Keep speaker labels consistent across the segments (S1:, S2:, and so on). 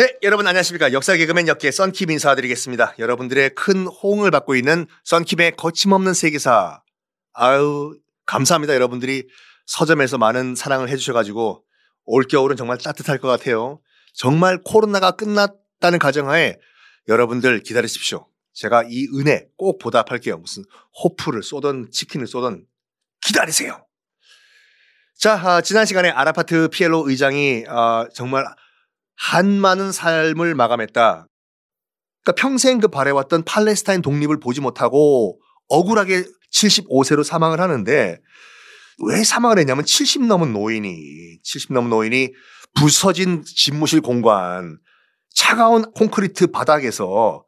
S1: 네, 여러분 안녕하십니까. 역사 개그맨 역계 썬킴 인사드리겠습니다. 여러분들의 큰 호응을 받고 있는 썬킴의 거침없는 세계사. 아유, 감사합니다. 여러분들이 서점에서 많은 사랑을 해주셔가지고 올겨울은 정말 따뜻할 것 같아요. 정말 코로나가 끝났다는 가정하에 여러분들 기다리십시오. 제가 이 은혜 꼭 보답할게요. 무슨 호프를 쏘던 치킨을 쏘던 기다리세요. 자, 아, 지난 시간에 아라파트 피엘로 의장이 아, 정말 한 많은 삶을 마감했다. 그러니까 평생 그 바래왔던 팔레스타인 독립을 보지 못하고 억울하게 75세로 사망을 하는데 왜 사망을 했냐면 70 넘은 노인이 70 넘은 노인이 부서진 집무실 공간 차가운 콘크리트 바닥에서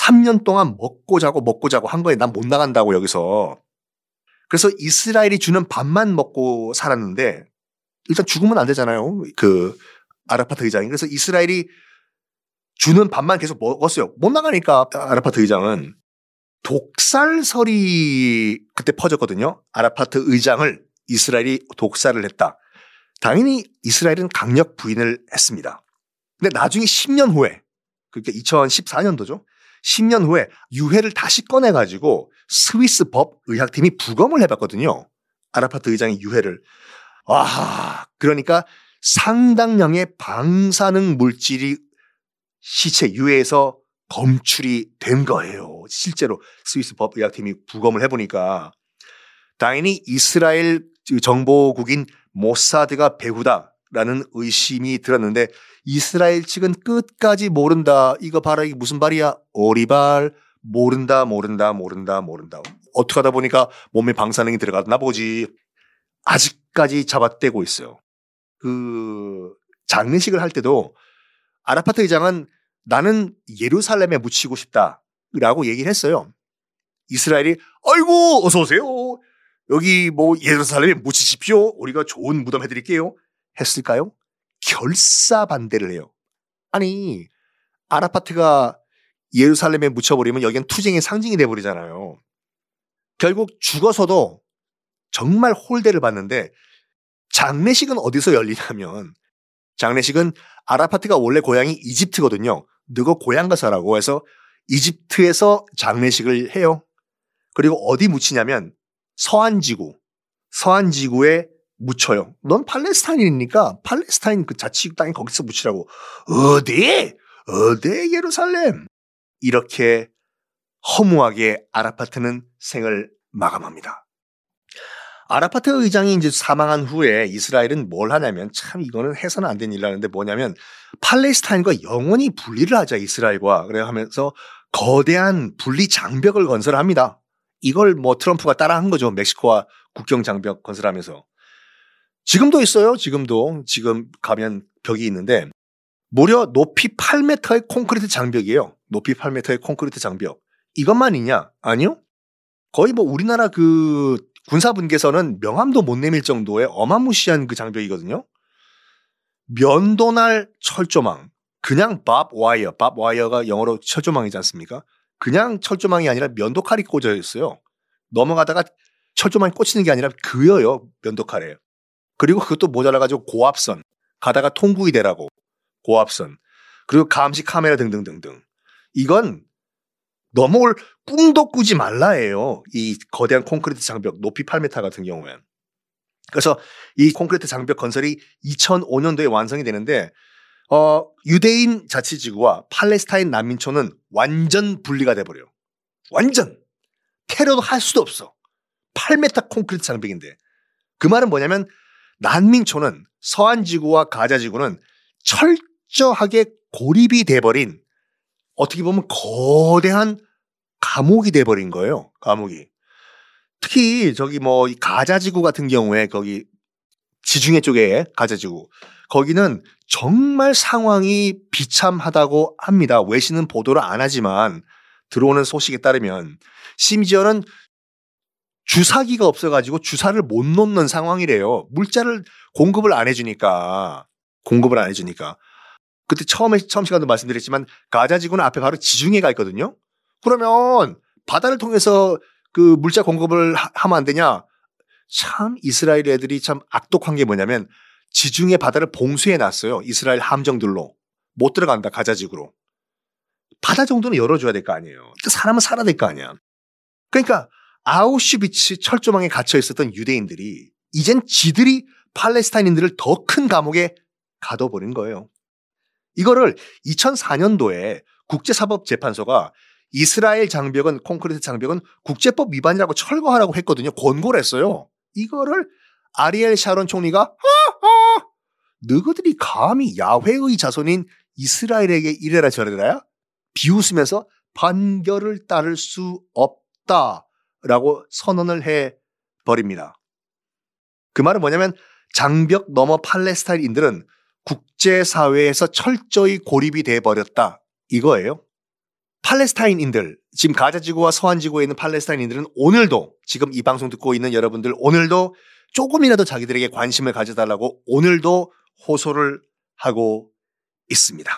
S1: 3년 동안 먹고 자고 먹고 자고 한 거에 난 못 나간다고 여기서 그래서 이스라엘이 주는 밥만 먹고 살았는데 일단 죽으면 안 되잖아요. 그 아라파트 의장이. 그래서 이스라엘이 주는 밥만 계속 먹었어요. 못 나가니까 아라파트 의장은 독살설이 그때 퍼졌거든요. 아라파트 의장을 이스라엘이 독살을 했다. 당연히 이스라엘은 강력 부인을 했습니다. 근데 나중에 10년 후에, 그러니까 2014년도죠. 10년 후에 유해를 다시 꺼내가지고 스위스 법 의학팀이 부검을 해봤거든요. 아라파트 의장의 유해를. 와, 그러니까 상당량의 방사능 물질이 시체 유해에서 검출이 된 거예요. 실제로 스위스 법 의학팀이 부검을 해보니까 당연히 이스라엘 정보국인 모사드가 배후다라는 의심이 들었는데 이스라엘 측은 끝까지 모른다. 이거 봐라 이게 무슨 말이야? 오리발 모른다 모른다 모른다 모른다. 어떻게 하다 보니까 몸에 방사능이 들어갔나 보지. 아직까지 잡아떼고 있어요. 그 장례식을 할 때도 아라파트 의장은 나는 예루살렘에 묻히고 싶다라고 얘기를 했어요. 이스라엘이 아이고 어서 오세요. 여기 뭐 예루살렘에 묻히십시오. 우리가 좋은 무덤 해드릴게요. 했을까요? 결사 반대를 해요. 아니 아라파트가 예루살렘에 묻혀버리면 여기는 투쟁의 상징이 돼버리잖아요. 결국 죽어서도 정말 홀대를 받는데 장례식은 어디서 열리냐면 장례식은 아라파트가 원래 고향이 이집트거든요. 너가 고향 가서라고 해서 이집트에서 장례식을 해요. 그리고 어디 묻히냐면 서한지구, 서한지구에 묻혀요. 넌 팔레스타인이니까 팔레스타인 그 자치구 땅에 거기서 묻히라고. 어디? 어디 예루살렘? 이렇게 허무하게 아라파트는 생을 마감합니다. 아라파트 의장이 이제 사망한 후에 이스라엘은 뭘 하냐면 참 이거는 해서는 안 되는 일이라는데 뭐냐면 팔레스타인과 영원히 분리를 하자 이스라엘과 그래 하면서 거대한 분리 장벽을 건설합니다. 이걸 뭐 트럼프가 따라한 거죠. 멕시코와 국경 장벽 건설하면서. 지금도 있어요. 지금도 지금 가면 벽이 있는데 무려 높이 8m의 콘크리트 장벽이에요. 높이 8m의 콘크리트 장벽. 이것만 있냐? 아니요. 거의 뭐 우리나라 그 군사분계선은 명함도 못 내밀 정도의 어마무시한 그 장벽이거든요. 면도날 철조망. 그냥 밥 와이어. 밥 와이어가 영어로 철조망이지 않습니까? 그냥 철조망이 아니라 면도칼이 꽂혀 있어요. 넘어가다가 철조망이 꽂히는 게 아니라 그여요. 면도칼에. 그리고 그것도 모자라가지고 고압선. 가다가 통구이 되라고. 고압선. 그리고 감시 카메라 등등등등. 이건 넘어올 꿈도 꾸지 말라예요. 이 거대한 콘크리트 장벽 높이 8m 같은 경우엔. 그래서 이 콘크리트 장벽 건설이 2005년도에 완성이 되는데 어, 유대인 자치지구와 팔레스타인 난민촌은 완전 분리가 돼버려요. 완전 테러도 할 수도 없어. 8m 콘크리트 장벽인데 그 말은 뭐냐면 난민촌은 서한 지구와 가자 지구는 철저하게 고립이 돼버린 어떻게 보면 거대한 감옥이 돼버린 거예요. 감옥이. 특히 저기 뭐 가자지구 같은 경우에 거기 지중해 쪽에 가자지구 거기는 정말 상황이 비참하다고 합니다. 외신은 보도를 안 하지만 들어오는 소식에 따르면 심지어는 주사기가 없어가지고 주사를 못 놓는 상황이래요. 물자를 공급을 안 해주니까 공급을 안 해주니까 그때 처음에 처음 시간도 말씀드렸지만 가자지구는 앞에 바로 지중해가 있거든요. 그러면 바다를 통해서 그 물자 공급을 하, 하면 안 되냐? 참 이스라엘 애들이 참 악독한 게 뭐냐면 지중해 바다를 봉쇄해 놨어요. 이스라엘 함정들로 못 들어간다 가자지구로. 바다 정도는 열어줘야 될 거 아니에요. 사람은 살아야 될 거 아니야. 그러니까 아우슈비츠 철조망에 갇혀 있었던 유대인들이 이젠 지들이 팔레스타인인들을 더 큰 감옥에 가둬버린 거예요. 이거를 2004년도에 국제사법재판소가 이스라엘 장벽은 콘크리트 장벽은 국제법 위반이라고 철거하라고 했거든요. 권고를 했어요. 이거를 아리엘 샤론 총리가 하하 너희들이 감히 야훼의 자손인 이스라엘에게 이래라 저래라 비웃으면서 반결을 따를 수 없다라고 선언을 해 버립니다. 그 말은 뭐냐면 장벽 너머 팔레스타인인들은 국제사회에서 철저히 고립이 돼 버렸다 이거예요. 팔레스타인인들, 지금 가자지구와 서한지구에 있는 팔레스타인인들은 오늘도 지금 이 방송 듣고 있는 여러분들 오늘도 조금이라도 자기들에게 관심을 가져달라고 오늘도 호소를 하고 있습니다.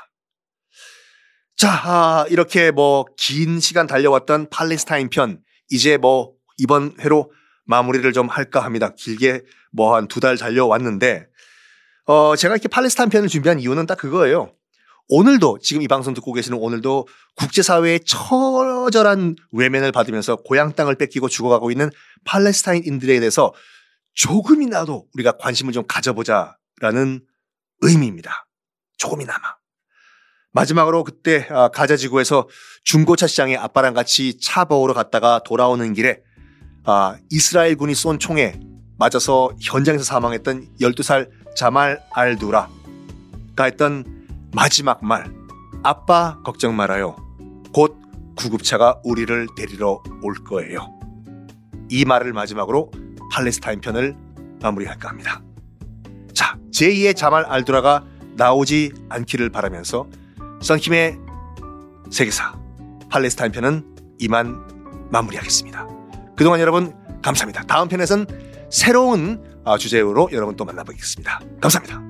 S1: 자, 아, 이렇게 뭐 긴 시간 달려왔던 팔레스타인 편 이제 뭐 이번 회로 마무리를 좀 할까 합니다. 길게 뭐 한 두 달 달려왔는데 어, 제가 이렇게 팔레스타인 편을 준비한 이유는 딱 그거예요. 오늘도 지금 이 방송 듣고 계시는 오늘도 국제사회의 처절한 외면을 받으면서 고향 땅을 뺏기고 죽어가고 있는 팔레스타인인들에 대해서 조금이라도 우리가 관심을 좀 가져보자라는 의미입니다. 조금이나마. 마지막으로 그때 아, 가자 지구에서 중고차 시장에 아빠랑 같이 차 보러 갔다가 돌아오는 길에 아, 이스라엘 군이 쏜 총에 맞아서 현장에서 사망했던 12살 자말 알두라가 했던 마지막 말, 아빠 걱정 말아요. 곧 구급차가 우리를 데리러 올 거예요. 이 말을 마지막으로 팔레스타인 편을 마무리할까 합니다. 자, 제2의 자말 알두라가 나오지 않기를 바라면서 썬킴의 세계사 팔레스타인 편은 이만 마무리하겠습니다. 그동안 여러분 감사합니다. 다음 편에선 새로운 주제로 여러분 또 만나보겠습니다. 감사합니다.